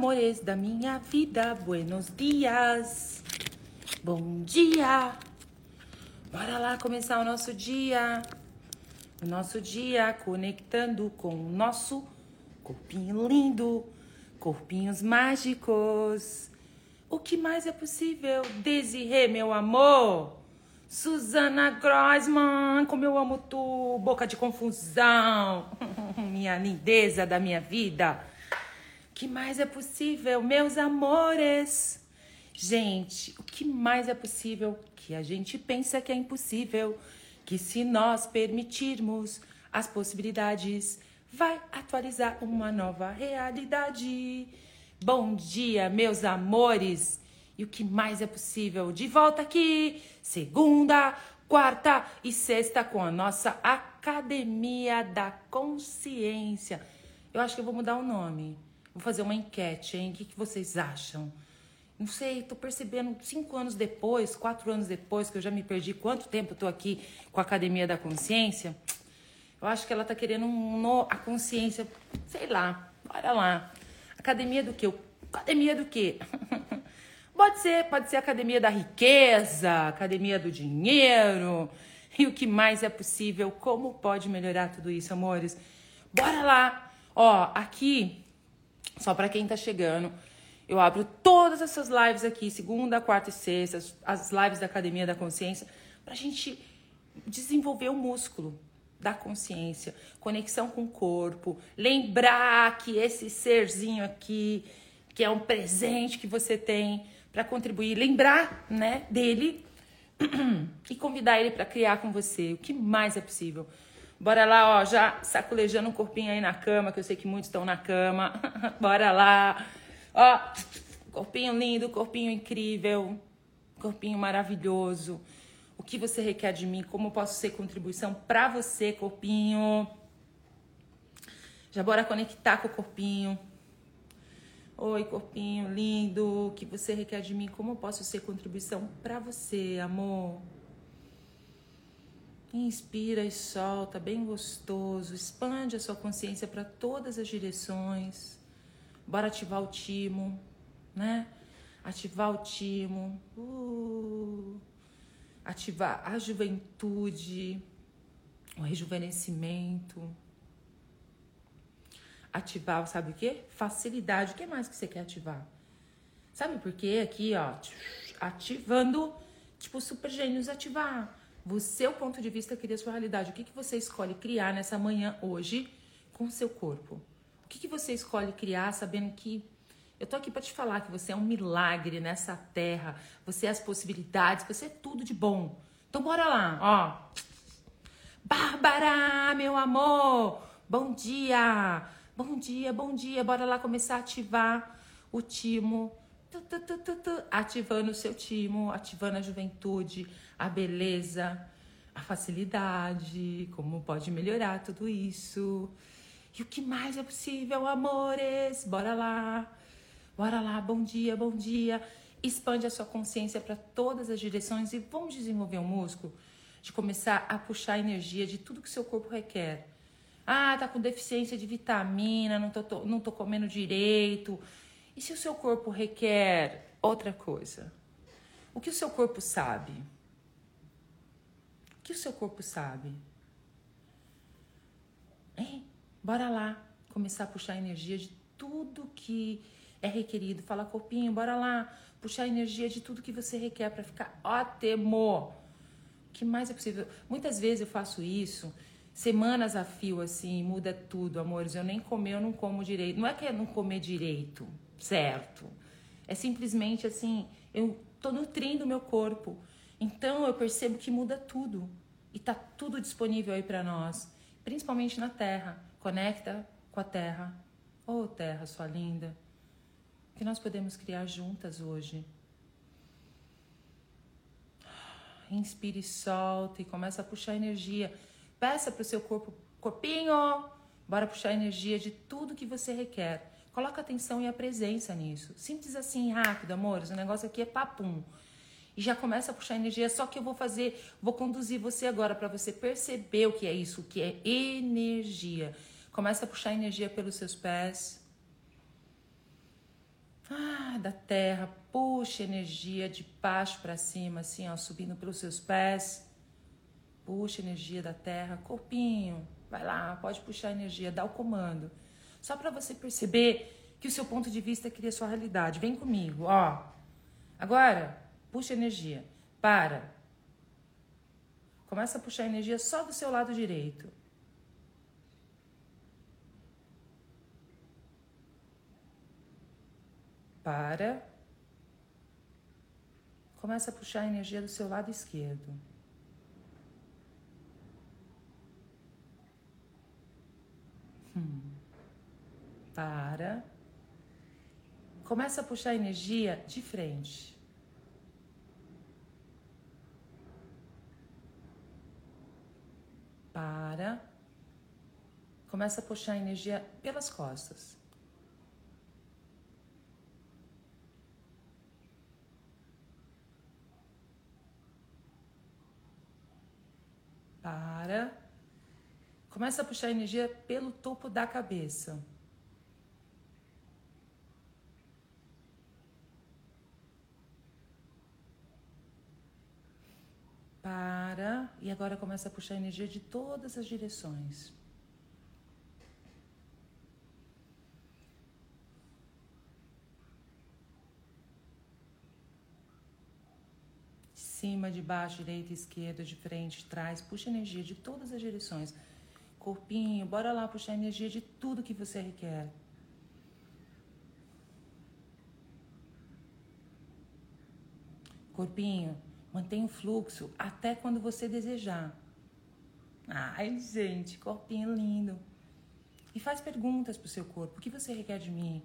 amores da minha vida, buenos dias. Bom dia. Bora lá começar o nosso dia. O nosso dia conectando com o nosso corpinho lindo, corpinhos mágicos. O que mais é possível? Desirê, meu amor. Suzana Grossman, como eu amo tu, boca de confusão, minha lindeza da minha vida. Que mais é possível, meus amores? Gente, o que mais é possível que a gente pensa que é impossível, que se nós permitirmos as possibilidades, vai atualizar uma nova realidade. Bom dia, meus amores! E o que mais é possível? De volta aqui, segunda, quarta e sexta com a nossa Academia da Consciência. Eu acho que eu vou mudar o nome. Vou fazer uma enquete, hein? O que, que vocês acham? Não sei, tô percebendo cinco anos depois, quatro anos depois, que eu já me perdi quanto tempo eu tô aqui com a Academia da Consciência. Eu acho que ela tá querendo um, no, a consciência, sei lá, bora lá. Academia do quê? Academia do quê? Pode ser, pode ser academia da riqueza, academia do dinheiro. E o que mais é possível? Como pode melhorar tudo isso, amores? Bora lá! Ó, aqui, só para quem tá chegando, eu abro todas essas lives aqui, segunda, quarta e sexta, as lives da Academia da Consciência, pra gente desenvolver o músculo da consciência, conexão com o corpo, lembrar que esse serzinho aqui, que é um presente que você tem, para contribuir, lembrar, né, dele e convidar ele para criar com você. O que mais é possível? Bora lá, ó, já saculejando um corpinho aí na cama, que eu sei que muitos estão na cama. Bora lá. Ó, corpinho lindo, corpinho incrível, corpinho maravilhoso. O que você requer de mim? Como posso ser contribuição para você, corpinho? Já bora conectar com o corpinho. Oi, corpinho lindo, o que você requer de mim? Como posso ser contribuição para você, amor? Inspira e solta, bem gostoso. Expande a sua consciência para todas as direções. Bora ativar o timo, né? Ativar o timo. Uh, ativar a juventude, o rejuvenescimento ativar, sabe o quê? Facilidade. O que mais que você quer ativar? Sabe por quê? Aqui, ó, ativando, tipo, super gênios ativar. O ponto de vista, cria a sua realidade. O que, que você escolhe criar nessa manhã, hoje, com o seu corpo? O que, que você escolhe criar sabendo que eu tô aqui para te falar que você é um milagre nessa terra, você é as possibilidades, você é tudo de bom. Então bora lá, ó. Bárbara, meu amor, bom dia. Bom dia, bom dia, bora lá começar a ativar o timo. Ativando o seu timo, ativando a juventude, a beleza, a facilidade, como pode melhorar tudo isso. E o que mais é possível, amores? Bora lá. Bora lá, bom dia, bom dia. Expande a sua consciência para todas as direções e vamos desenvolver um músculo de começar a puxar a energia de tudo que seu corpo requer ah, tá com deficiência de vitamina, não tô, não tô comendo direito. E se o seu corpo requer outra coisa? O que o seu corpo sabe? O que o seu corpo sabe? Hein? Bora lá começar a puxar energia de tudo que é requerido. Fala, corpinho, bora lá puxar energia de tudo que você requer para ficar ótimo. O que mais é possível? Muitas vezes eu faço isso semanas a fio, assim, muda tudo, amores. Eu nem comer, eu não como direito. Não é que é não comer direito, certo? É simplesmente assim, eu tô nutrindo o meu corpo. Então eu percebo que muda tudo. E tá tudo disponível aí para nós, principalmente na terra. Conecta com a terra. Oh, terra, sua linda. Que nós podemos criar juntas hoje. Inspire e solta e começa a puxar energia Peça para o seu corpo, corpinho, bora puxar energia de tudo que você requer. Coloca atenção e a presença nisso. Simples assim, rápido, amores. O negócio aqui é papum. E já começa a puxar energia. Só que eu vou fazer, vou conduzir você agora para você perceber o que é isso, o que é energia. Começa a puxar energia pelos seus pés. da terra, puxa energia de baixo para cima, assim, ó, subindo pelos seus pés. Puxa energia da terra, corpinho, vai lá, pode puxar energia, dá o comando. Só para você perceber que o seu ponto de vista cria sua realidade. Vem comigo, ó. Agora, puxa energia. Para. Começa a puxar energia só do seu lado direito. Para. Começa a puxar a energia do seu lado esquerdo. Hum. Para. Começa a puxar energia de frente. Para. Começa a puxar energia pelas costas. Para. Começa a puxar energia pelo topo da cabeça. Para. E agora começa a puxar energia de todas as direções. cima, de baixo, direita, esquerda, de frente, de trás. Puxa energia de todas as direções. Corpinho, bora lá puxar energia de tudo que você requer. Corpinho, mantenha o fluxo até quando você desejar. Ai, gente, corpinho lindo. E faz perguntas para o seu corpo. O que você requer de mim?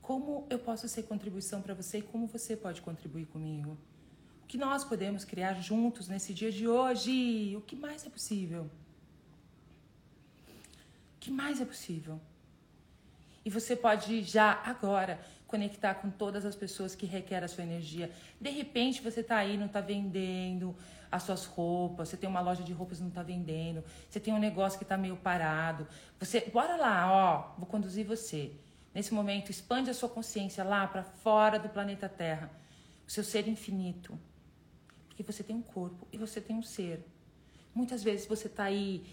Como eu posso ser contribuição para você e como você pode contribuir comigo? que nós podemos criar juntos nesse dia de hoje. O que mais é possível? O que mais é possível? E você pode já agora conectar com todas as pessoas que requerem a sua energia. De repente você está aí, não está vendendo as suas roupas, você tem uma loja de roupas e não está vendendo, você tem um negócio que está meio parado. Você, bora lá, ó, vou conduzir você. Nesse momento, expande a sua consciência lá para fora do planeta Terra, o seu ser infinito. Porque você tem um corpo e você tem um ser. Muitas vezes você tá aí,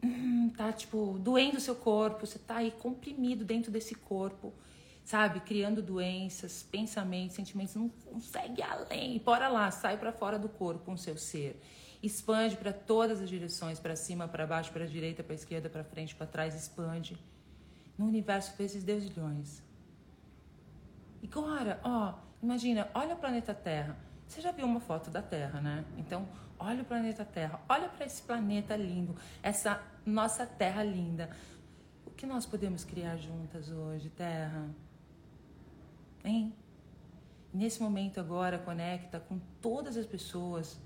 hum, tá tipo, doendo o seu corpo, você tá aí comprimido dentro desse corpo, sabe? Criando doenças, pensamentos, sentimentos, não consegue além. Bora lá, sai para fora do corpo com o seu ser. Expande para todas as direções, para cima, para baixo, para direita, para esquerda, para frente, para trás, expande. No universo vezes deusilhões. Agora, ó, imagina, olha o planeta Terra. Você já viu uma foto da Terra, né? Então, olha o planeta Terra, olha para esse planeta lindo, essa nossa Terra linda. O que nós podemos criar juntas hoje, Terra? Hein? Nesse momento agora, conecta com todas as pessoas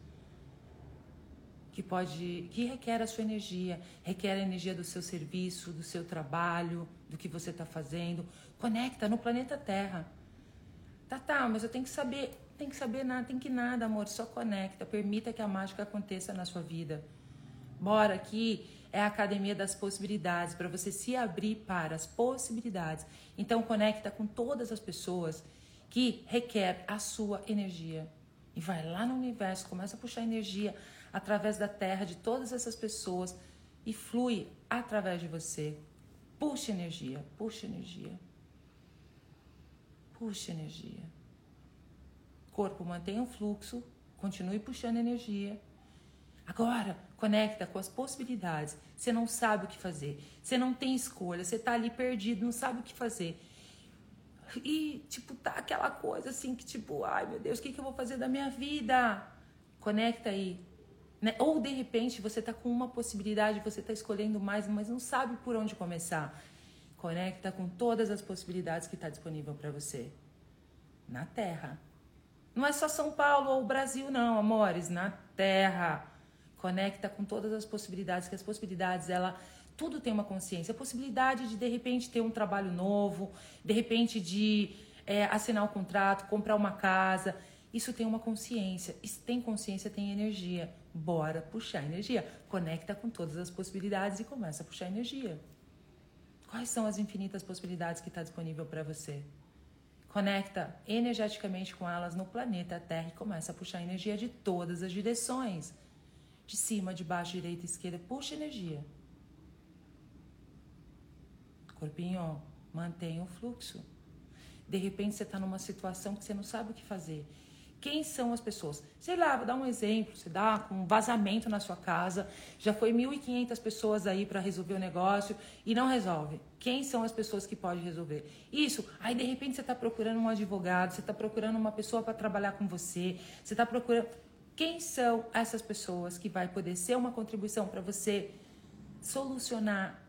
que pode, que requer a sua energia, requer a energia do seu serviço, do seu trabalho, do que você está fazendo. Conecta no planeta Terra. Tá, tá, mas eu tenho que saber tem que saber nada, tem que nada, amor, só conecta, permita que a mágica aconteça na sua vida. Bora aqui é a academia das possibilidades para você se abrir para as possibilidades. Então conecta com todas as pessoas que requer a sua energia. E vai lá no universo, começa a puxar energia através da terra de todas essas pessoas e flui através de você. Puxa energia, puxa energia. Puxa energia corpo mantenha o fluxo, continue puxando energia. Agora, conecta com as possibilidades. Você não sabe o que fazer, você não tem escolha, você tá ali perdido, não sabe o que fazer. E, tipo, tá aquela coisa assim que, tipo, ai meu Deus, o que, que eu vou fazer da minha vida? Conecta aí. Né? Ou de repente você tá com uma possibilidade, você tá escolhendo mais, mas não sabe por onde começar. Conecta com todas as possibilidades que está disponível para você. Na Terra. Não é só São Paulo ou Brasil, não, amores. Na Terra. Conecta com todas as possibilidades, que as possibilidades, ela. Tudo tem uma consciência. A possibilidade de, de repente, ter um trabalho novo, de repente, de é, assinar um contrato, comprar uma casa. Isso tem uma consciência. Tem consciência, tem energia. Bora puxar energia. Conecta com todas as possibilidades e começa a puxar energia. Quais são as infinitas possibilidades que está disponível para você? Conecta energeticamente com elas no planeta Terra e começa a puxar energia de todas as direções. De cima, de baixo, direita, esquerda, puxa energia. Corpinho, mantenha o fluxo. De repente você está numa situação que você não sabe o que fazer. Quem são as pessoas? Sei lá, vou dar um exemplo. Você dá um vazamento na sua casa, já foi 1.500 pessoas aí para resolver o negócio e não resolve. Quem são as pessoas que podem resolver? Isso. Aí de repente você está procurando um advogado, você está procurando uma pessoa para trabalhar com você, você está procurando. Quem são essas pessoas que vai poder ser uma contribuição para você solucionar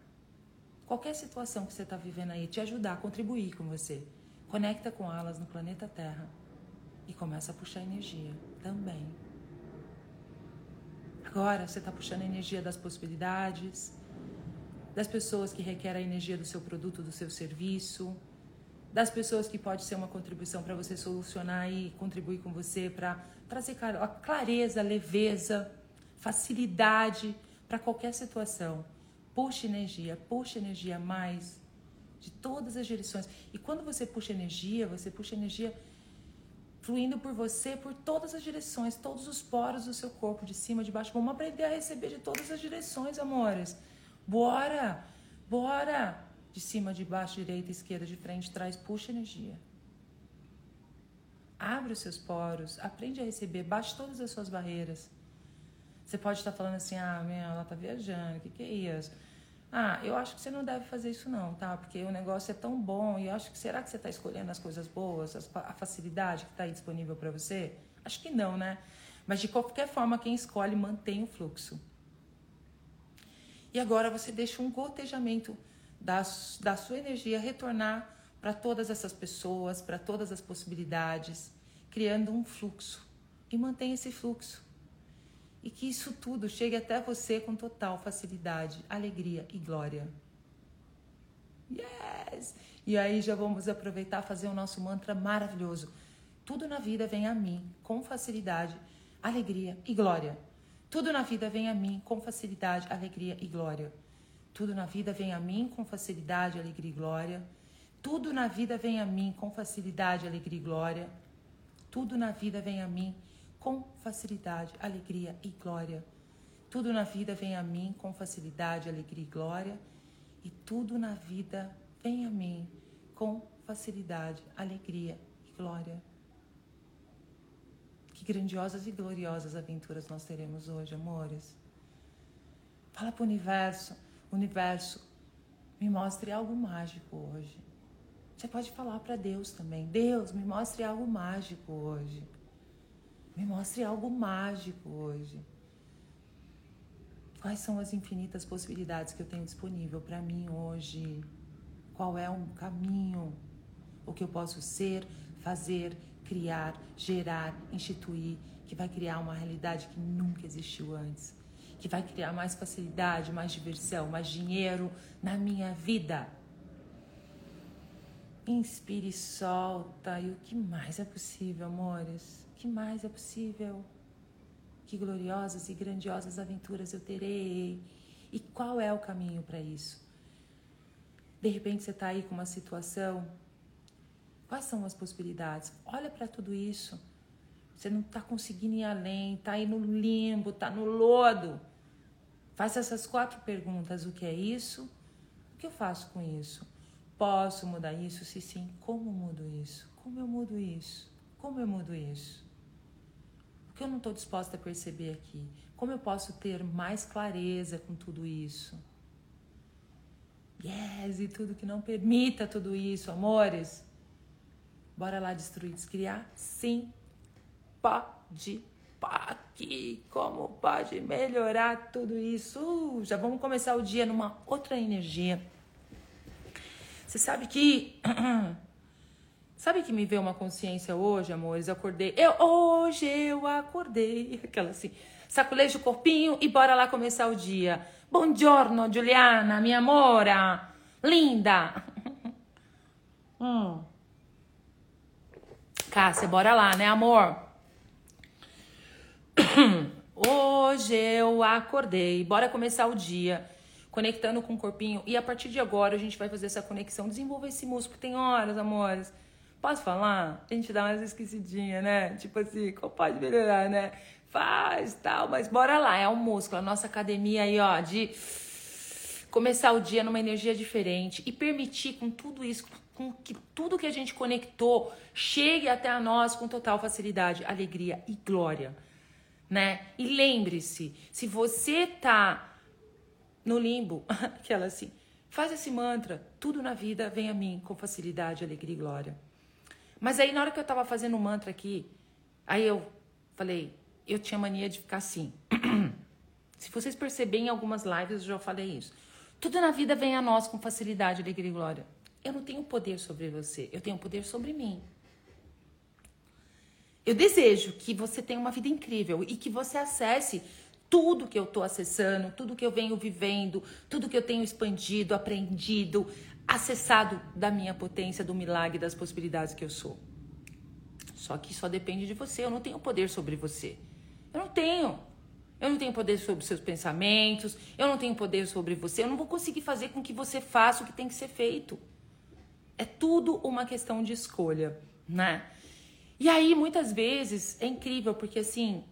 qualquer situação que você está vivendo aí, te ajudar, contribuir com você? Conecta com elas no planeta Terra e começa a puxar energia também. Agora você está puxando a energia das possibilidades, das pessoas que requerem a energia do seu produto, do seu serviço, das pessoas que pode ser uma contribuição para você solucionar e contribuir com você para trazer clareza, leveza, facilidade para qualquer situação. Puxa energia, puxa energia mais de todas as direções. E quando você puxa energia, você puxa energia fluindo por você por todas as direções, todos os poros do seu corpo, de cima, de baixo. Vamos aprender a receber de todas as direções, amores. Bora! Bora! De cima, de baixo, direita, esquerda, de frente, trás, puxa energia. Abre os seus poros, aprende a receber, baixe todas as suas barreiras. Você pode estar falando assim, ah, minha, ela tá viajando, o que, que é isso? Ah, eu acho que você não deve fazer isso não, tá? Porque o negócio é tão bom e eu acho que será que você está escolhendo as coisas boas, a facilidade que está aí disponível para você? Acho que não, né? Mas de qualquer forma, quem escolhe mantém o fluxo. E agora você deixa um gotejamento da, da sua energia retornar para todas essas pessoas, para todas as possibilidades, criando um fluxo. E mantém esse fluxo e que isso tudo chegue até você com total facilidade, alegria e glória. Yes! E aí já vamos aproveitar fazer o nosso mantra maravilhoso. Tudo na vida vem a mim com facilidade, alegria e glória. Tudo na vida vem a mim com facilidade, alegria e glória. Tudo na vida vem a mim com facilidade, alegria e glória. Tudo na vida vem a mim com facilidade, alegria e glória. Tudo na vida vem a mim com facilidade, alegria e glória. Tudo na vida vem a mim com facilidade, alegria e glória, e tudo na vida vem a mim com facilidade, alegria e glória. Que grandiosas e gloriosas aventuras nós teremos hoje, amores. Fala para o universo, universo, me mostre algo mágico hoje. Você pode falar para Deus também. Deus, me mostre algo mágico hoje. Me mostre algo mágico hoje. Quais são as infinitas possibilidades que eu tenho disponível para mim hoje? Qual é um caminho? O que eu posso ser, fazer, criar, gerar, instituir, que vai criar uma realidade que nunca existiu antes, que vai criar mais facilidade, mais diversão, mais dinheiro na minha vida. Inspire e solta. E o que mais é possível, amores? que mais é possível? Que gloriosas e grandiosas aventuras eu terei? E qual é o caminho para isso? De repente você está aí com uma situação. Quais são as possibilidades? Olha para tudo isso. Você não está conseguindo ir além, está aí no limbo, está no lodo. Faça essas quatro perguntas: o que é isso? O que eu faço com isso? Posso mudar isso? Se sim, como mudo isso? Como eu mudo isso? Como eu mudo isso? que eu não estou disposta a perceber aqui? Como eu posso ter mais clareza com tudo isso? Yes, e tudo que não permita tudo isso, amores. Bora lá destruir, descriar? Sim, pode. Pode. Como pode melhorar tudo isso? Uh, já vamos começar o dia numa outra energia. Você sabe que Sabe que me veio uma consciência hoje, amores? Eu acordei. Eu, hoje eu acordei. Aquela assim. Saculejo o corpinho e bora lá começar o dia. Buongiorno, Juliana, minha amora. Linda. Hum. Cássia, bora lá, né, amor? Hoje eu acordei. Bora começar o dia conectando com o corpinho. E a partir de agora a gente vai fazer essa conexão, desenvolver esse músculo. Tem horas, amores Posso falar? A gente dá umas esquecidinha, né? Tipo assim, como pode melhorar, né? Faz tal, mas bora lá, é o músculo, a nossa academia aí, ó, de começar o dia numa energia diferente e permitir com tudo isso, com que tudo que a gente conectou chegue até a nós com total facilidade, alegria e glória, né? E lembre-se, se você tá no limbo, aquela assim, faz esse mantra, tudo na vida vem a mim com facilidade, alegria e glória. Mas aí na hora que eu tava fazendo o mantra aqui, aí eu falei, eu tinha mania de ficar assim. se vocês perceberem em algumas lives, eu já falei isso. Tudo na vida vem a nós com facilidade, alegria e glória. Eu não tenho poder sobre você, eu tenho poder sobre mim. Eu desejo que você tenha uma vida incrível e que você acesse tudo que eu estou acessando, tudo que eu venho vivendo, tudo que eu tenho expandido, aprendido, acessado da minha potência, do milagre, das possibilidades que eu sou. Só que só depende de você, eu não tenho poder sobre você. Eu não tenho. Eu não tenho poder sobre seus pensamentos, eu não tenho poder sobre você, eu não vou conseguir fazer com que você faça o que tem que ser feito. É tudo uma questão de escolha, né? E aí, muitas vezes, é incrível, porque assim,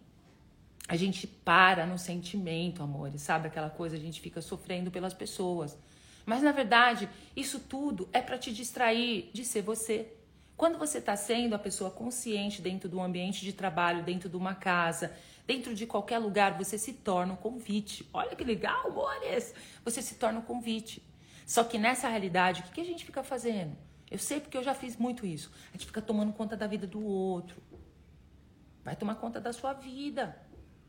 a gente para no sentimento, amores, sabe? Aquela coisa, a gente fica sofrendo pelas pessoas. Mas na verdade, isso tudo é para te distrair de ser você. Quando você está sendo a pessoa consciente dentro do ambiente de trabalho, dentro de uma casa, dentro de qualquer lugar, você se torna um convite. Olha que legal, amores! Você se torna um convite. Só que nessa realidade, o que, que a gente fica fazendo? Eu sei porque eu já fiz muito isso. A gente fica tomando conta da vida do outro. Vai tomar conta da sua vida.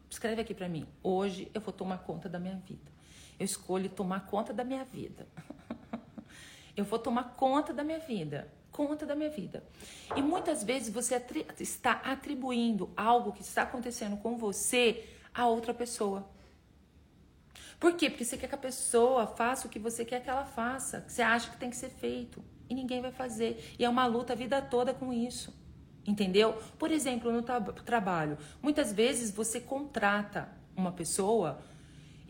Escreve aqui para mim. Hoje eu vou tomar conta da minha vida. Eu escolho tomar conta da minha vida. eu vou tomar conta da minha vida. Conta da minha vida. E muitas vezes você atri está atribuindo algo que está acontecendo com você a outra pessoa. Por quê? Porque você quer que a pessoa faça o que você quer que ela faça, que você acha que tem que ser feito. E ninguém vai fazer. E é uma luta a vida toda com isso. Entendeu? Por exemplo, no tra trabalho, muitas vezes você contrata uma pessoa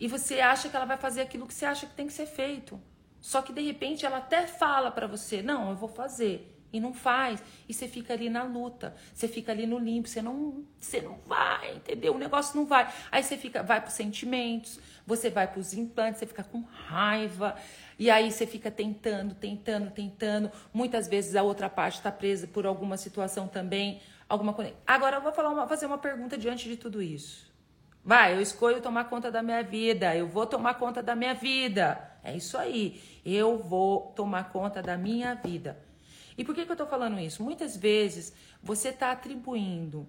e você acha que ela vai fazer aquilo que você acha que tem que ser feito. Só que de repente ela até fala para você: "Não, eu vou fazer" e não faz. E você fica ali na luta, você fica ali no limpo, você não, você não vai, entendeu? O negócio não vai. Aí você fica, vai para os sentimentos, você vai para os implantes, você fica com raiva. E aí você fica tentando, tentando, tentando. Muitas vezes a outra parte está presa por alguma situação também, alguma coisa. Agora eu vou falar uma, fazer uma pergunta diante de tudo isso. Vai, eu escolho tomar conta da minha vida, eu vou tomar conta da minha vida. É isso aí. Eu vou tomar conta da minha vida. E por que, que eu estou falando isso? Muitas vezes você está atribuindo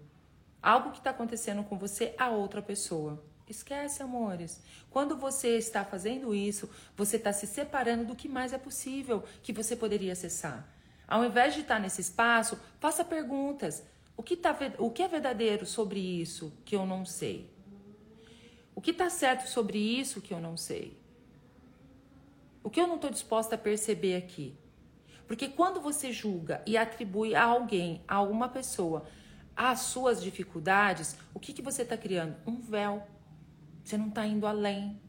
algo que está acontecendo com você a outra pessoa. Esquece, amores. Quando você está fazendo isso, você está se separando do que mais é possível que você poderia acessar. Ao invés de estar nesse espaço, faça perguntas. O que, tá, o que é verdadeiro sobre isso que eu não sei? O que está certo sobre isso que eu não sei? O que eu não estou disposta a perceber aqui? Porque quando você julga e atribui a alguém, a alguma pessoa, as suas dificuldades, o que, que você está criando? Um véu. Você não está indo além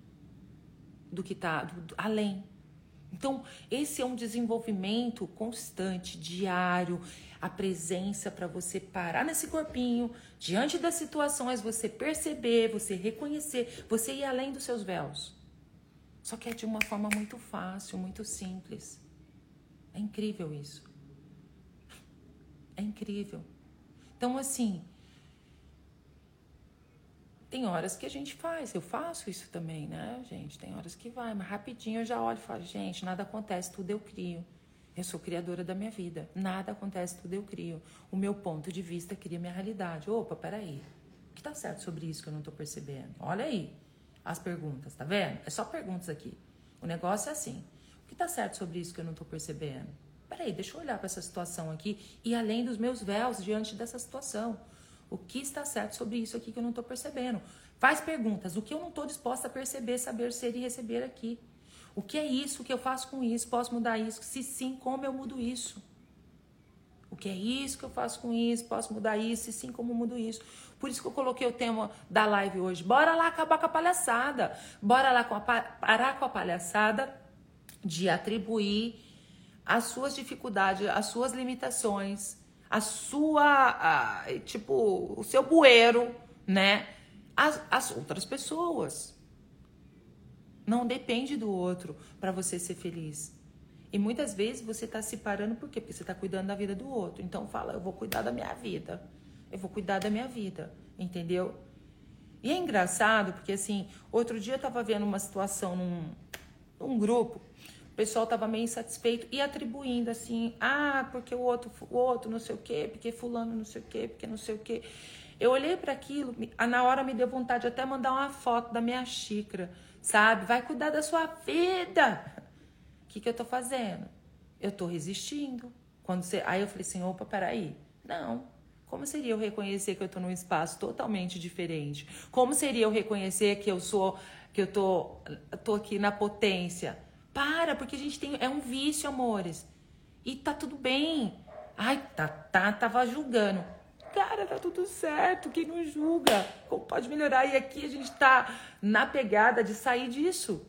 do que está além. Então, esse é um desenvolvimento constante, diário, a presença para você parar nesse corpinho, diante das situações, você perceber, você reconhecer, você ir além dos seus véus. Só que é de uma forma muito fácil, muito simples. É incrível isso. É incrível. Então, assim, tem horas que a gente faz, eu faço isso também, né, gente? Tem horas que vai, mas rapidinho eu já olho e falo, gente, nada acontece, tudo eu crio. Eu sou criadora da minha vida. Nada acontece, tudo eu crio. O meu ponto de vista cria minha realidade. Opa, peraí. O que tá certo sobre isso que eu não tô percebendo? Olha aí as perguntas, tá vendo? É só perguntas aqui. O negócio é assim. O que tá certo sobre isso que eu não tô percebendo? Peraí, deixa eu olhar para essa situação aqui e além dos meus véus diante dessa situação. O que está certo sobre isso aqui que eu não estou percebendo? Faz perguntas. O que eu não estou disposta a perceber, saber ser e receber aqui? O que é isso? Que eu faço com isso? Posso mudar isso? Se sim, como eu mudo isso? O que é isso que eu faço com isso? Posso mudar isso? Se sim, como mudo isso? Por isso que eu coloquei o tema da live hoje. Bora lá acabar com a palhaçada. Bora lá com a, parar com a palhaçada de atribuir as suas dificuldades, as suas limitações, a sua, a, tipo, o seu bueiro, né? As, as outras pessoas. Não depende do outro para você ser feliz. E muitas vezes você está se parando por quê? Porque você está cuidando da vida do outro. Então fala, eu vou cuidar da minha vida. Eu vou cuidar da minha vida. Entendeu? E é engraçado porque assim, outro dia eu estava vendo uma situação num, num grupo o pessoal estava meio insatisfeito e atribuindo assim, ah, porque o outro, o outro não sei o quê, porque fulano não sei o quê, porque não sei o quê. Eu olhei para aquilo, na hora me deu vontade de até mandar uma foto da minha xícara, sabe? Vai cuidar da sua vida. O que, que eu tô fazendo? Eu tô resistindo. Quando você... Aí eu falei assim, opa, peraí. Não, como seria eu reconhecer que eu estou num espaço totalmente diferente? Como seria eu reconhecer que eu sou, que eu tô, tô aqui na potência? Para, porque a gente tem. É um vício, amores. E tá tudo bem. Ai, tá, tá, tava julgando. Cara, tá tudo certo. Quem não julga? Como pode melhorar? E aqui a gente tá na pegada de sair disso.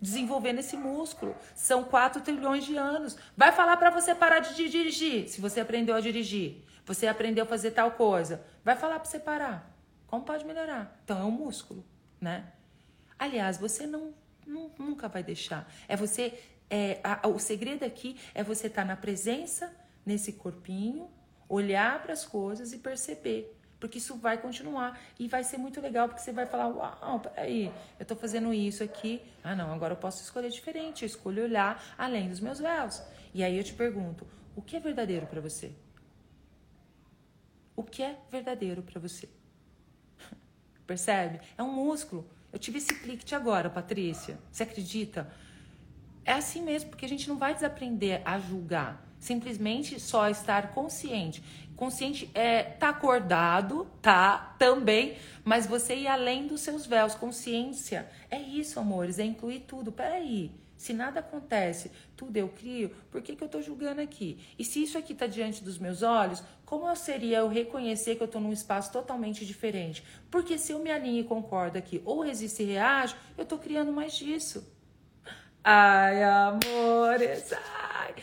Desenvolvendo esse músculo. São 4 trilhões de anos. Vai falar para você parar de dirigir. Se você aprendeu a dirigir. Você aprendeu a fazer tal coisa. Vai falar para você parar. Como pode melhorar? Então é um músculo, né? Aliás, você não nunca vai deixar. É você. É, a, o segredo aqui é você estar tá na presença, nesse corpinho, olhar para as coisas e perceber. Porque isso vai continuar e vai ser muito legal, porque você vai falar: Uau, peraí, eu estou fazendo isso aqui. Ah, não, agora eu posso escolher diferente. Eu escolho olhar além dos meus véus. E aí eu te pergunto: o que é verdadeiro para você? O que é verdadeiro para você? Percebe? É um músculo. Eu tive esse clique agora, Patrícia. Você acredita? É assim mesmo, porque a gente não vai desaprender a julgar. Simplesmente só estar consciente. Consciente é tá acordado, tá também, mas você ir além dos seus véus. Consciência é isso, amores, é incluir tudo. Peraí. Se nada acontece, tudo eu crio, por que, que eu estou julgando aqui? E se isso aqui está diante dos meus olhos, como seria eu reconhecer que eu estou num espaço totalmente diferente? Porque se eu me alinho e concordo aqui, ou resisto e reajo, eu estou criando mais disso. Ai, amores, ai.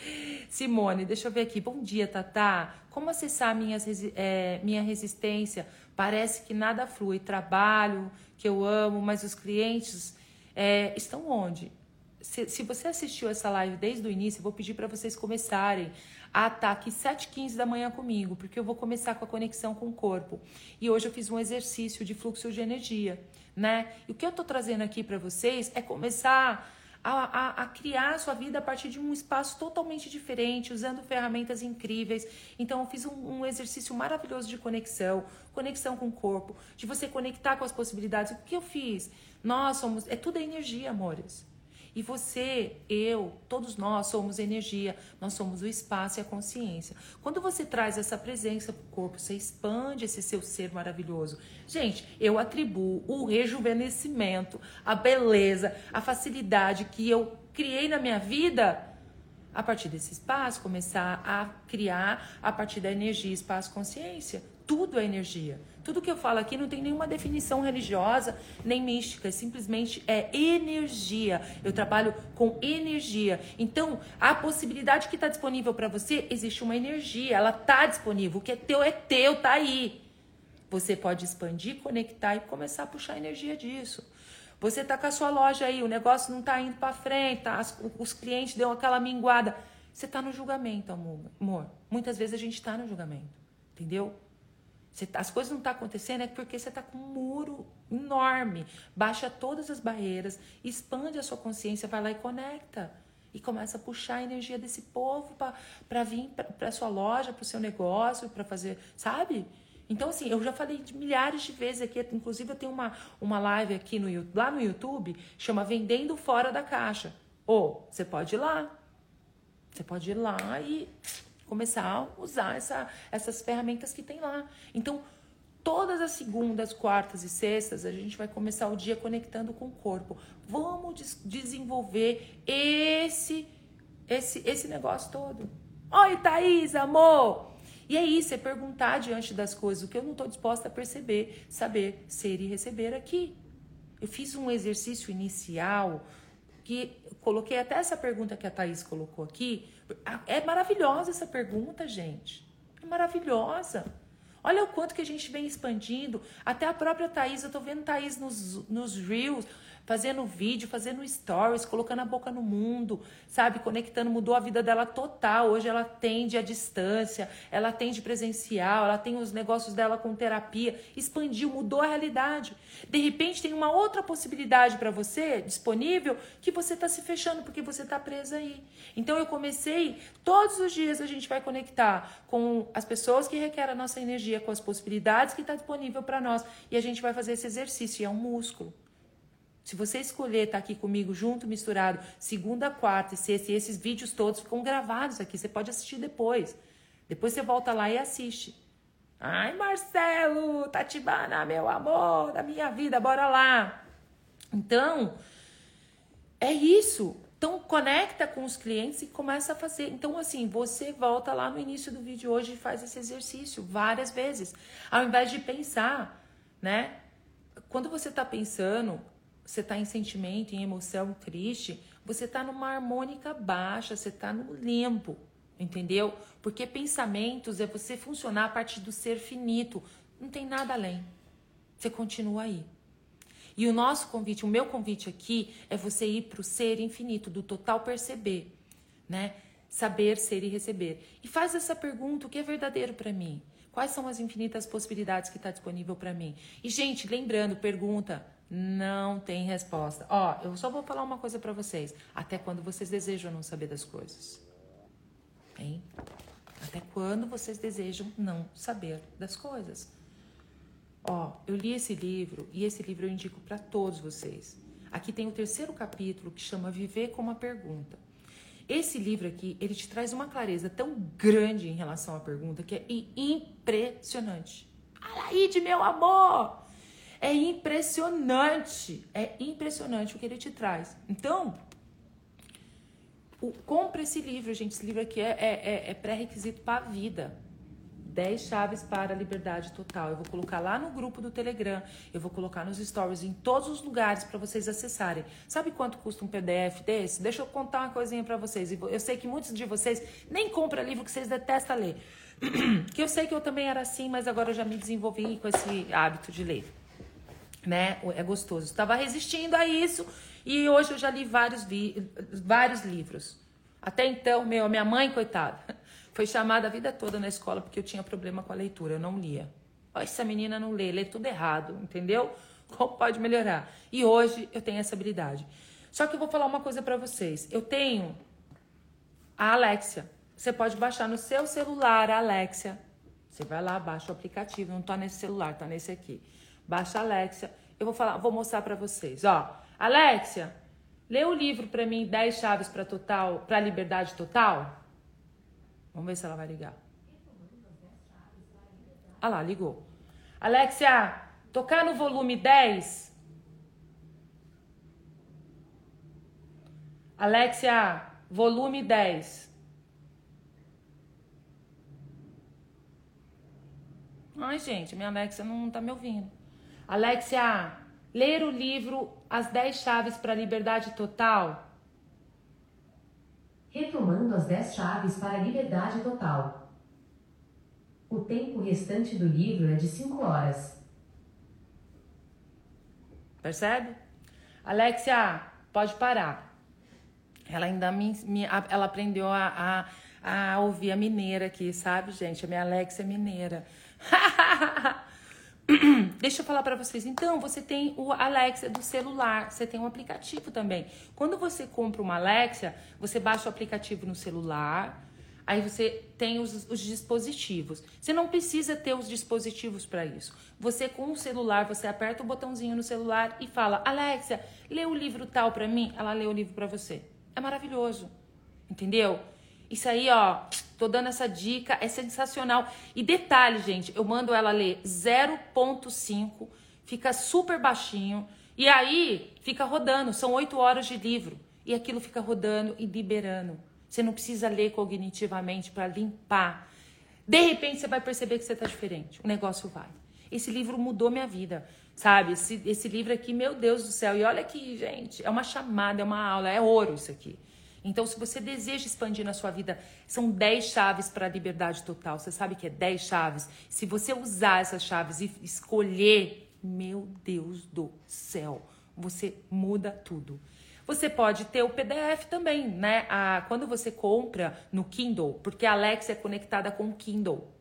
Simone, deixa eu ver aqui. Bom dia, Tatá. Como acessar minhas, é, minha resistência? Parece que nada flui. Trabalho, que eu amo, mas os clientes é, estão onde? se, se você assistiu essa live desde o início, eu vou pedir para vocês começarem a estar aqui 7h15 da manhã comigo, porque eu vou começar com a conexão com o corpo. E hoje eu fiz um exercício de fluxo de energia, né? E o que eu tô trazendo aqui para vocês é começar a, a, a, criar a sua vida a partir de um espaço totalmente diferente, usando ferramentas incríveis. Então, eu fiz um, um, exercício maravilhoso de conexão, conexão com o corpo, de você conectar com as possibilidades. O que eu fiz? Nós somos. É tudo energia, amores. E você, eu, todos nós somos energia, nós somos o espaço e a consciência. Quando você traz essa presença para o corpo, você expande esse seu ser maravilhoso. Gente, eu atribuo o rejuvenescimento, a beleza, a facilidade que eu criei na minha vida a partir desse espaço, começar a criar a partir da energia, espaço, consciência. Tudo é energia. Tudo que eu falo aqui não tem nenhuma definição religiosa nem mística, simplesmente é energia. Eu trabalho com energia. Então, a possibilidade que está disponível para você, existe uma energia, ela está disponível. O que é teu é teu, tá aí. Você pode expandir, conectar e começar a puxar a energia disso. Você tá com a sua loja aí, o negócio não tá indo para frente, tá? As, os clientes deu aquela minguada. Você tá no julgamento, amor. Muitas vezes a gente tá no julgamento, entendeu? Você, tá, as coisas não estão tá acontecendo é porque você está com um muro enorme. Baixa todas as barreiras, expande a sua consciência, vai lá e conecta. E começa a puxar a energia desse povo para vir para sua loja, para o seu negócio, para fazer, sabe? Então, assim, eu já falei de milhares de vezes aqui, inclusive eu tenho uma, uma live aqui no, lá no YouTube, chama Vendendo Fora da Caixa. Ou você pode ir lá. Você pode ir lá e começar a usar essa, essas ferramentas que tem lá. Então, todas as segundas, quartas e sextas, a gente vai começar o dia conectando com o corpo. Vamos des desenvolver esse, esse, esse negócio todo. Oi, Thaís, amor! E é isso, é perguntar diante das coisas o que eu não estou disposta a perceber, saber, ser e receber aqui. Eu fiz um exercício inicial que coloquei até essa pergunta que a Thaís colocou aqui, É maravilhosa essa pergunta, gente. É maravilhosa. Olha o quanto que a gente vem expandindo. Até a própria Thaís, eu tô vendo Thaís nos, nos Reels, fazendo vídeo, fazendo stories, colocando a boca no mundo, sabe? Conectando, mudou a vida dela total. Hoje ela atende à distância, ela atende presencial, ela tem os negócios dela com terapia, expandiu, mudou a realidade. De repente tem uma outra possibilidade para você disponível que você está se fechando porque você está presa aí. Então eu comecei, todos os dias a gente vai conectar com as pessoas que requerem a nossa energia, com as possibilidades que está disponível para nós e a gente vai fazer esse exercício, e é um músculo. Se você escolher estar tá aqui comigo junto, misturado, segunda, quarta e sexta, e esses vídeos todos ficam gravados aqui, você pode assistir depois. Depois você volta lá e assiste. Ai, Marcelo, Tatibana, meu amor da minha vida, bora lá. Então, é isso. Então, conecta com os clientes e começa a fazer. Então, assim, você volta lá no início do vídeo hoje e faz esse exercício várias vezes. Ao invés de pensar, né? Quando você está pensando, você está em sentimento, em emoção triste, você está numa harmônica baixa, você está no limbo, entendeu? Porque pensamentos é você funcionar a partir do ser finito, não tem nada além. Você continua aí. E o nosso convite, o meu convite aqui é você ir para o ser infinito, do total perceber, né? Saber, ser e receber. E faz essa pergunta: o que é verdadeiro para mim? Quais são as infinitas possibilidades que está disponível para mim? E, gente, lembrando, pergunta: não tem resposta. Ó, eu só vou falar uma coisa para vocês. Até quando vocês desejam não saber das coisas? Hein? Até quando vocês desejam não saber das coisas? Ó, eu li esse livro e esse livro eu indico para todos vocês. Aqui tem o terceiro capítulo que chama Viver com uma Pergunta. Esse livro aqui, ele te traz uma clareza tão grande em relação à pergunta que é impressionante. Alaide, meu amor! É impressionante, é impressionante o que ele te traz. Então, o, compre esse livro, gente. Esse livro aqui é, é, é, é pré-requisito para a vida. 10 chaves para a liberdade total. Eu vou colocar lá no grupo do Telegram, eu vou colocar nos stories, em todos os lugares para vocês acessarem. Sabe quanto custa um PDF desse? Deixa eu contar uma coisinha para vocês. Eu sei que muitos de vocês nem compram livro que vocês detestam ler. que eu sei que eu também era assim, mas agora eu já me desenvolvi com esse hábito de ler né? É gostoso. Estava resistindo a isso e hoje eu já li vários, vi vários livros. Até então, meu, minha mãe, coitada, foi chamada a vida toda na escola porque eu tinha problema com a leitura, eu não lia. Ó, essa menina não lê, lê tudo errado, entendeu? Como pode melhorar? E hoje eu tenho essa habilidade. Só que eu vou falar uma coisa para vocês. Eu tenho a Alexia. Você pode baixar no seu celular a Alexia. Você vai lá, baixa o aplicativo. Não tá nesse celular, tá nesse aqui. Baixa a Alexia. Eu vou falar, vou mostrar para vocês, ó. Alexia, lê o livro para mim 10 chaves para total, para liberdade total. Vamos ver se ela vai ligar. Ah lá, ligou. Alexia, tocar no volume 10. Alexia, volume 10. Ai, gente, minha Alexia não tá me ouvindo. Alexia, ler o livro As 10 Chaves para a Liberdade Total? Retomando as 10 chaves para a liberdade total. O tempo restante do livro é de 5 horas. Percebe? Alexia, pode parar. Ela ainda me, me ela aprendeu a, a, a ouvir a mineira aqui, sabe, gente? A minha Alexia é mineira. Deixa eu falar para vocês. Então, você tem o Alexa do celular, você tem um aplicativo também. Quando você compra uma Alexa, você baixa o aplicativo no celular, aí você tem os, os dispositivos. Você não precisa ter os dispositivos para isso. Você com o celular, você aperta o botãozinho no celular e fala: "Alexa, lê o livro tal para mim". Ela lê o livro para você. É maravilhoso. Entendeu? Isso aí, ó, tô dando essa dica, é sensacional. E detalhe, gente, eu mando ela ler 0.5, fica super baixinho, e aí fica rodando, são 8 horas de livro, e aquilo fica rodando e liberando. Você não precisa ler cognitivamente para limpar. De repente você vai perceber que você tá diferente. O negócio vai. Esse livro mudou minha vida, sabe? Esse, esse livro aqui, meu Deus do céu. E olha aqui, gente, é uma chamada, é uma aula, é ouro isso aqui. Então, se você deseja expandir na sua vida, são 10 chaves para a liberdade total. Você sabe que é 10 chaves? Se você usar essas chaves e escolher, meu Deus do céu, você muda tudo. Você pode ter o PDF também, né? A, quando você compra no Kindle, porque a Alexa é conectada com o Kindle.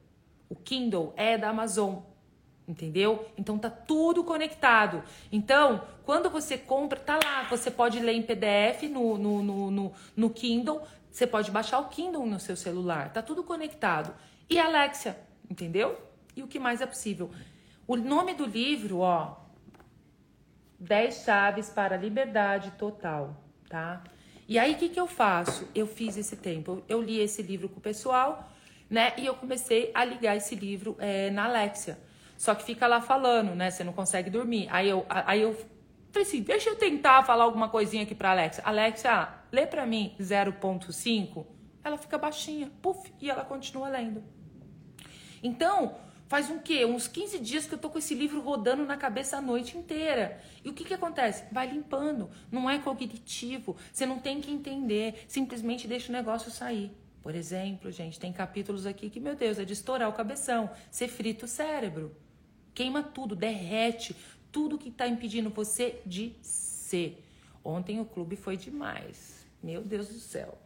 O Kindle é da Amazon, entendeu? Então tá tudo conectado. Então, quando você compra, tá lá, você pode ler em PDF no, no, no, no, no Kindle, você pode baixar o Kindle no seu celular, tá tudo conectado. E Alexa, entendeu? E o que mais é possível? O nome do livro, ó, 10 chaves para a liberdade total, tá? E aí, o que, que eu faço? Eu fiz esse tempo. Eu li esse livro com o pessoal, né? E eu comecei a ligar esse livro é, na Alexia. Só que fica lá falando, né? Você não consegue dormir. Aí eu, aí eu falei assim: deixa eu tentar falar alguma coisinha aqui pra Alexia. Alexia, lê pra mim 0,5. Ela fica baixinha, puf, e ela continua lendo. Então, Faz um quê? Uns 15 dias que eu tô com esse livro rodando na cabeça a noite inteira. E o que que acontece? Vai limpando. Não é cognitivo. Você não tem que entender. Simplesmente deixa o negócio sair. Por exemplo, gente, tem capítulos aqui que, meu Deus, é de estourar o cabeção. Você frita o cérebro. Queima tudo, derrete tudo que tá impedindo você de ser. Ontem o clube foi demais. Meu Deus do céu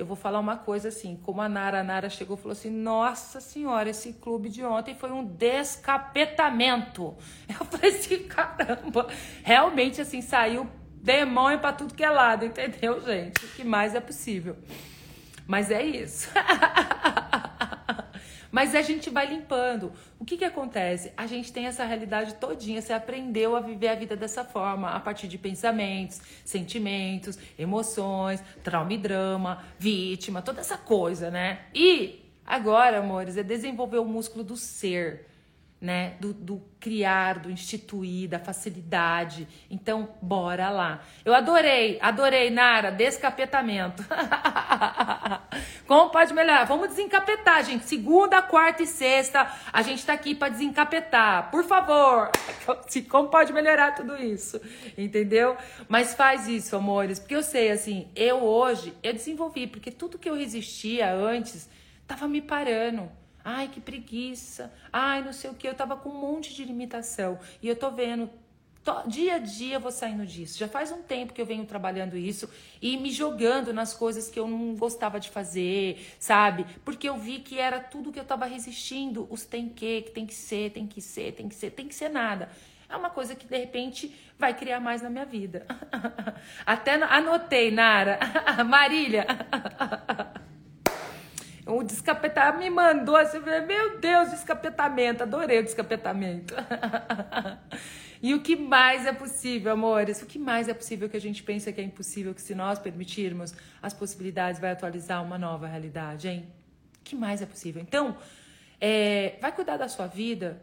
eu vou falar uma coisa assim, como a Nara, a Nara chegou e falou assim, nossa senhora, esse clube de ontem foi um descapetamento. Eu falei assim, caramba, realmente assim, saiu demônio para tudo que é lado, entendeu, gente? O que mais é possível. Mas é isso. Mas a gente vai limpando. O que que acontece? A gente tem essa realidade todinha, você aprendeu a viver a vida dessa forma, a partir de pensamentos, sentimentos, emoções, trauma e drama, vítima, toda essa coisa, né? E agora, amores, é desenvolver o músculo do ser né? Do, do, criar, do instituir, da facilidade. Então, bora lá. Eu adorei, adorei, Nara, descapetamento. Como pode melhorar? Vamos desencapetar, gente. Segunda, quarta e sexta, a gente tá aqui para desencapetar. Por favor. Como pode melhorar tudo isso? Entendeu? Mas faz isso, amores, porque eu sei, assim, eu hoje, eu desenvolvi, porque tudo que eu resistia antes tava me parando Ai, que preguiça. Ai, não sei o que. Eu tava com um monte de limitação. E eu tô vendo, dia a dia eu vou saindo disso. Já faz um tempo que eu venho trabalhando isso e me jogando nas coisas que eu não gostava de fazer, sabe? Porque eu vi que era tudo que eu tava resistindo. Os tem que, que tem que ser, tem que ser, tem que ser, tem que ser nada. É uma coisa que de repente vai criar mais na minha vida. Até anotei, Nara. Marília. O descapetar me mandou assim, meu Deus, descapetamento, adorei o descapetamento. e o que mais é possível, amores? O que mais é possível que a gente pensa que é impossível, que se nós permitirmos, as possibilidades vai atualizar uma nova realidade, hein? O que mais é possível? Então, é, vai cuidar da sua vida,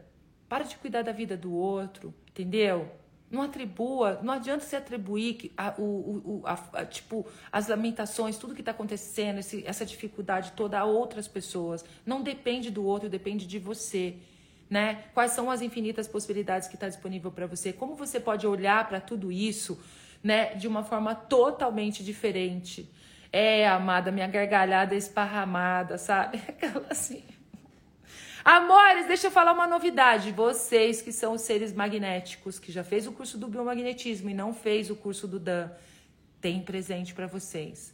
para de cuidar da vida do outro, entendeu? Não atribua, não adianta você atribuir a, o, o, a, a, tipo, as lamentações, tudo que está acontecendo, esse, essa dificuldade toda a outras pessoas. Não depende do outro, depende de você. Né? Quais são as infinitas possibilidades que está disponível para você? Como você pode olhar para tudo isso né, de uma forma totalmente diferente? É, amada, minha gargalhada esparramada, sabe? Aquela assim. Amores, deixa eu falar uma novidade. Vocês que são seres magnéticos, que já fez o curso do biomagnetismo e não fez o curso do Dan, tem presente para vocês.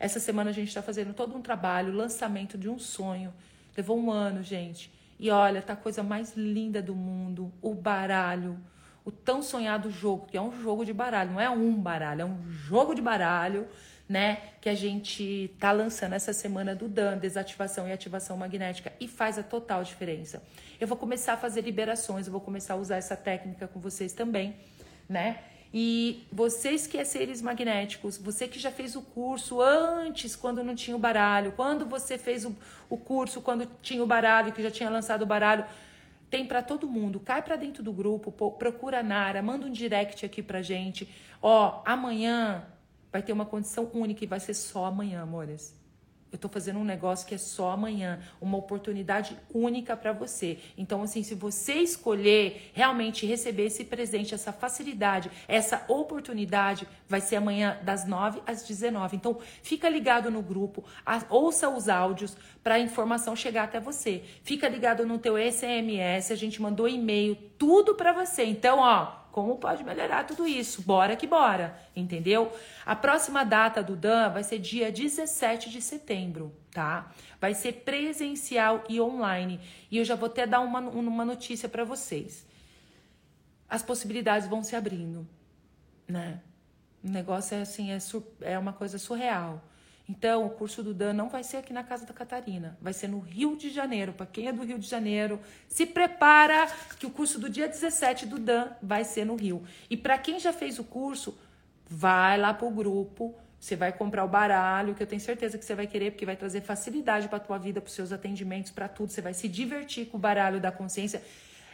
Essa semana a gente está fazendo todo um trabalho, lançamento de um sonho. Levou um ano, gente. E olha, tá a coisa mais linda do mundo. O baralho, o tão sonhado jogo, que é um jogo de baralho, não é um baralho, é um jogo de baralho né? Que a gente tá lançando essa semana do DAN, desativação e ativação magnética, e faz a total diferença. Eu vou começar a fazer liberações, eu vou começar a usar essa técnica com vocês também, né? E vocês que é seres magnéticos, você que já fez o curso antes, quando não tinha o baralho, quando você fez o, o curso quando tinha o baralho, que já tinha lançado o baralho, tem para todo mundo. Cai para dentro do grupo, procura a Nara, manda um direct aqui pra gente. Ó, amanhã vai ter uma condição única e vai ser só amanhã, amores. Eu tô fazendo um negócio que é só amanhã, uma oportunidade única para você. Então, assim, se você escolher realmente receber esse presente, essa facilidade, essa oportunidade, vai ser amanhã das 9 às 19. Então, fica ligado no grupo, ouça os áudios para a informação chegar até você. Fica ligado no teu SMS, a gente mandou e-mail, tudo para você. Então, ó, como pode melhorar tudo isso? Bora que bora, entendeu? A próxima data do Dan vai ser dia 17 de setembro, tá? Vai ser presencial e online. E eu já vou até dar uma, uma notícia para vocês. As possibilidades vão se abrindo, né? O negócio é assim, é, é uma coisa surreal. Então, o curso do Dan não vai ser aqui na casa da Catarina, vai ser no Rio de Janeiro. Para quem é do Rio de Janeiro, se prepara que o curso do dia 17 do Dan vai ser no Rio. E para quem já fez o curso, vai lá pro grupo, você vai comprar o baralho, que eu tenho certeza que você vai querer, porque vai trazer facilidade para tua vida, para seus atendimentos, para tudo. Você vai se divertir com o baralho da consciência.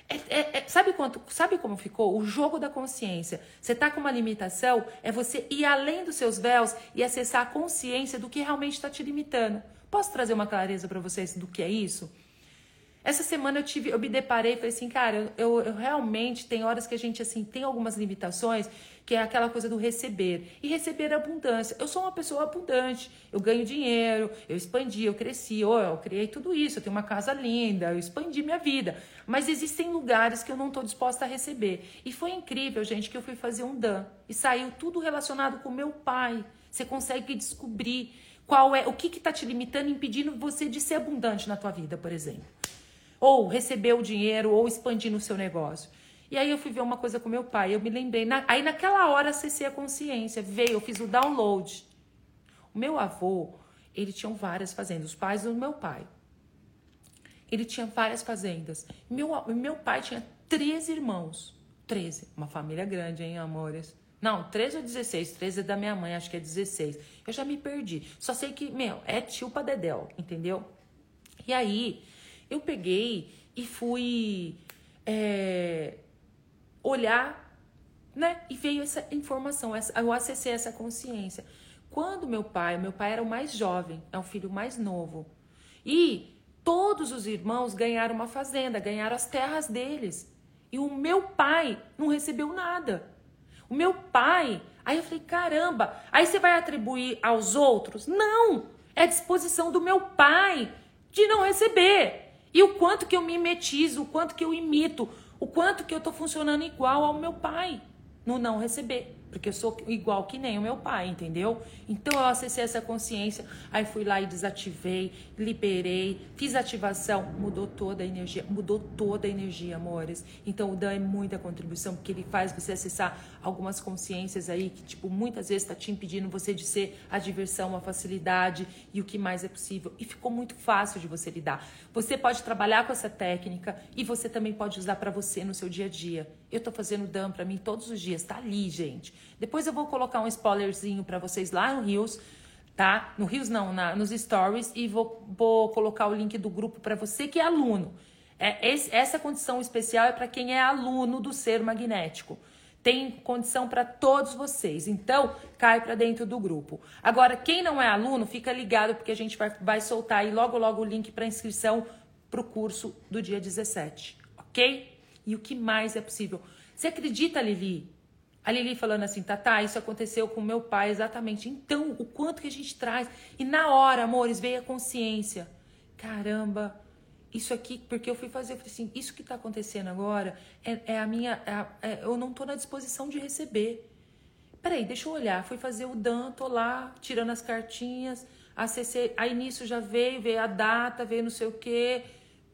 É, é, é, sabe quanto? Sabe como ficou? O jogo da consciência. Você tá com uma limitação, é você ir além dos seus véus e acessar a consciência do que realmente está te limitando. Posso trazer uma clareza para vocês do que é isso? Essa semana eu tive, eu me deparei e falei assim, cara, eu, eu realmente tem horas que a gente assim tem algumas limitações que é aquela coisa do receber. E receber abundância. Eu sou uma pessoa abundante, eu ganho dinheiro, eu expandi, eu cresci, oh, eu criei tudo isso, eu tenho uma casa linda, eu expandi minha vida. Mas existem lugares que eu não estou disposta a receber. E foi incrível, gente, que eu fui fazer um Dan e saiu tudo relacionado com meu pai. Você consegue descobrir qual é o que está te limitando, impedindo você de ser abundante na tua vida, por exemplo. Ou receber o dinheiro, ou expandir no seu negócio. E aí eu fui ver uma coisa com meu pai, eu me lembrei. Na, aí naquela hora acessei a consciência, veio, eu fiz o download. O meu avô, ele tinha várias fazendas, os pais do meu pai. Ele tinha várias fazendas. Meu, meu pai tinha 13 irmãos. 13. Uma família grande, hein, amores? Não, 13 ou 16. 13 é da minha mãe, acho que é 16. Eu já me perdi. Só sei que, meu, é tio pra entendeu? E aí, eu peguei e fui. É, olhar, né? E veio essa informação, essa, eu acessei essa consciência. Quando meu pai, meu pai era o mais jovem, é o filho mais novo. E todos os irmãos ganharam uma fazenda, ganharam as terras deles. E o meu pai não recebeu nada. O meu pai, aí eu falei, caramba, aí você vai atribuir aos outros? Não! É disposição do meu pai de não receber. E o quanto que eu mimetizo, o quanto que eu imito, o quanto que eu tô funcionando igual ao meu pai no não receber. Porque eu sou igual que nem o meu pai, entendeu? Então eu acessei essa consciência, aí fui lá e desativei, liberei, fiz ativação, mudou toda a energia, mudou toda a energia, amores. Então o Dan é muita contribuição, porque ele faz você acessar algumas consciências aí que, tipo, muitas vezes está te impedindo você de ser a diversão, a facilidade e o que mais é possível. E ficou muito fácil de você lidar. Você pode trabalhar com essa técnica e você também pode usar para você no seu dia a dia. Eu tô fazendo Dan para mim todos os dias, tá ali, gente. Depois eu vou colocar um spoilerzinho para vocês lá no Rios, tá? No Rios não, na, nos stories e vou, vou colocar o link do grupo para você que é aluno. É, esse, essa condição especial é para quem é aluno do ser magnético. Tem condição para todos vocês. Então, cai para dentro do grupo. Agora, quem não é aluno, fica ligado porque a gente vai, vai soltar aí logo logo o link para inscrição para o curso do dia 17, ok? E o que mais é possível? Você acredita, Lili? A Lili falando assim, Tatá, isso aconteceu com meu pai exatamente. Então, o quanto que a gente traz. E na hora, amores, veio a consciência. Caramba, isso aqui, porque eu fui fazer, eu falei assim, isso que está acontecendo agora é, é a minha. É é, eu não estou na disposição de receber. Peraí, deixa eu olhar. Fui fazer o Dan, tô lá, tirando as cartinhas, acessei. Aí nisso já veio, veio a data, veio não sei o quê.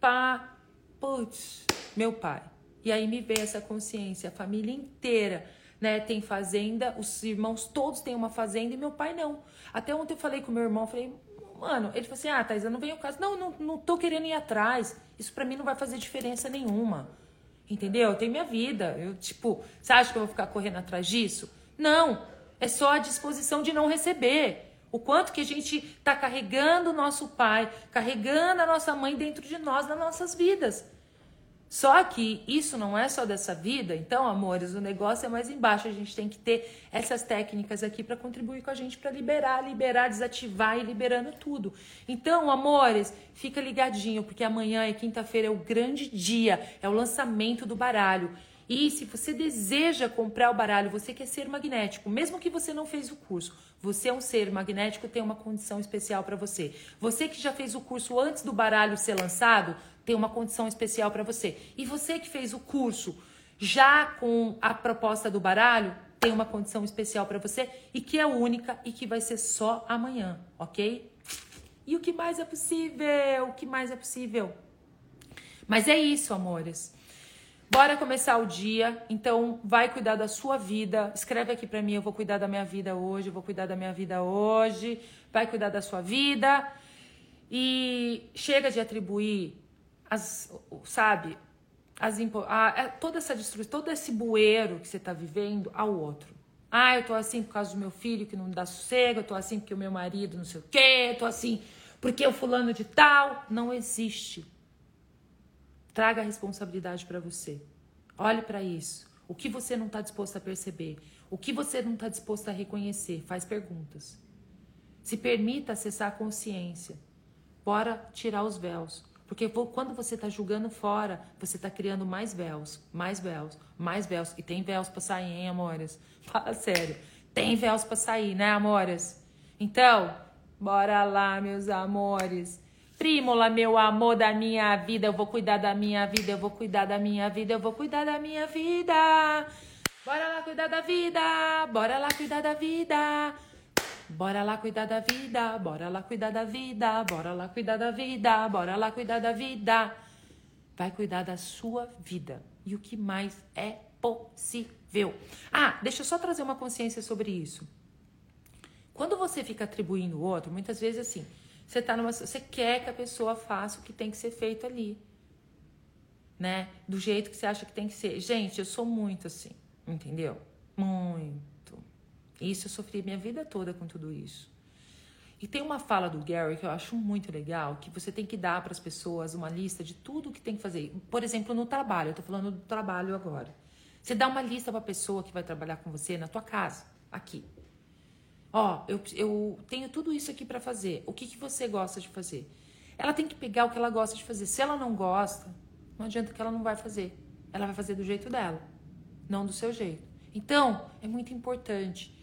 Pá. Putz, meu pai. E aí me veio essa consciência, a família inteira, né? Tem fazenda, os irmãos todos têm uma fazenda e meu pai não. Até ontem eu falei com meu irmão, falei, mano, ele falou assim: ah, Thais, eu não venho ao caso. Não, não, não tô querendo ir atrás. Isso para mim não vai fazer diferença nenhuma. Entendeu? Eu tenho minha vida. Eu, tipo, você acha que eu vou ficar correndo atrás disso? Não. É só a disposição de não receber. O quanto que a gente está carregando o nosso pai, carregando a nossa mãe dentro de nós, nas nossas vidas. Só que isso não é só dessa vida, então, amores, o negócio é mais embaixo. A gente tem que ter essas técnicas aqui para contribuir com a gente para liberar, liberar, desativar e liberando tudo. Então, amores, fica ligadinho, porque amanhã é quinta-feira, é o grande dia, é o lançamento do baralho. E se você deseja comprar o baralho, você quer ser magnético, mesmo que você não fez o curso, você é um ser magnético, tem uma condição especial para você. Você que já fez o curso antes do baralho ser lançado, tem uma condição especial para você. E você que fez o curso já com a proposta do baralho, tem uma condição especial para você e que é única e que vai ser só amanhã, ok? E o que mais é possível? O que mais é possível? Mas é isso, amores. Bora começar o dia. Então, vai cuidar da sua vida. Escreve aqui para mim, eu vou cuidar da minha vida hoje, eu vou cuidar da minha vida hoje. Vai cuidar da sua vida. E chega de atribuir as, sabe, as, a, é, toda essa destruição, todo esse bueiro que você está vivendo ao outro. Ah, eu tô assim por causa do meu filho que não dá sossego, eu tô assim porque o meu marido não sei o quê, eu tô assim porque o fulano de tal. Não existe. Traga a responsabilidade para você. Olhe para isso. O que você não está disposto a perceber? O que você não está disposto a reconhecer? Faz perguntas. Se permita acessar a consciência. Bora tirar os véus. Porque quando você está julgando fora, você está criando mais véus, mais véus, mais véus. E tem véus para sair, hein, amores? Fala sério. Tem véus para sair, né, amores? Então, bora lá, meus amores. Prímula, meu amor da minha vida, eu vou cuidar da minha vida, eu vou cuidar da minha vida, eu vou cuidar da minha vida. Bora lá cuidar da vida, bora lá cuidar da vida. Bora lá cuidar da vida, bora lá cuidar da vida, bora lá cuidar da vida, bora lá cuidar da vida. Vai cuidar da sua vida. E o que mais é possível. Ah, deixa eu só trazer uma consciência sobre isso. Quando você fica atribuindo o outro, muitas vezes assim, você tá numa, você quer que a pessoa faça o que tem que ser feito ali, né? Do jeito que você acha que tem que ser. Gente, eu sou muito assim, entendeu? Muito. Isso eu sofri minha vida toda com tudo isso. E tem uma fala do Gary que eu acho muito legal, que você tem que dar para as pessoas uma lista de tudo que tem que fazer. Por exemplo, no trabalho, eu tô falando do trabalho agora. Você dá uma lista para a pessoa que vai trabalhar com você na tua casa, aqui. Ó, eu, eu tenho tudo isso aqui para fazer. O que, que você gosta de fazer? Ela tem que pegar o que ela gosta de fazer. Se ela não gosta, não adianta que ela não vai fazer. Ela vai fazer do jeito dela, não do seu jeito. Então, é muito importante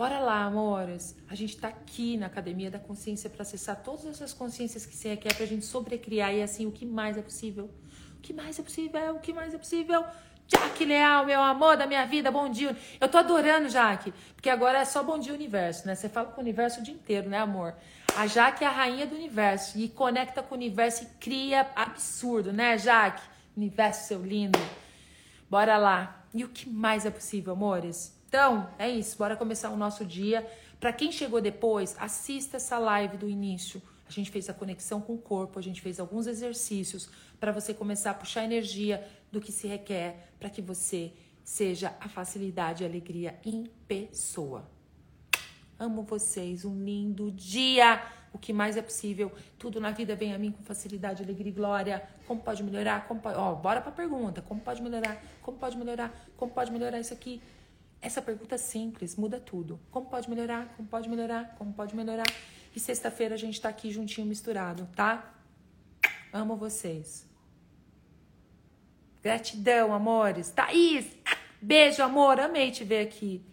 Bora lá, amores. A gente está aqui na Academia da Consciência para acessar todas essas consciências que você quer para a gente sobrecriar e assim o que mais é possível. O que mais é possível? O que mais é possível? Jaque Leal, meu amor da minha vida, bom dia. Eu tô adorando, Jaque, porque agora é só bom dia universo, né? Você fala com o universo o dia inteiro, né, amor? A Jaque é a rainha do universo e conecta com o universo e cria absurdo, né, Jaque? Universo seu lindo. Bora lá. E o que mais é possível, amores? Então, é isso. Bora começar o nosso dia. Para quem chegou depois, assista essa live do início. A gente fez a conexão com o corpo, a gente fez alguns exercícios para você começar a puxar energia do que se requer para que você seja a facilidade e alegria em pessoa. Amo vocês, um lindo dia. O que mais é possível, tudo na vida vem a mim com facilidade, alegria e glória. Como pode melhorar? Como pode... Ó, bora pra pergunta. Como pode melhorar? Como pode melhorar? Como pode melhorar isso aqui? Essa pergunta simples muda tudo. Como pode melhorar? Como pode melhorar? Como pode melhorar? E sexta-feira a gente tá aqui juntinho misturado, tá? Amo vocês. Gratidão, amores. Thaís, beijo, amor. Amei te ver aqui.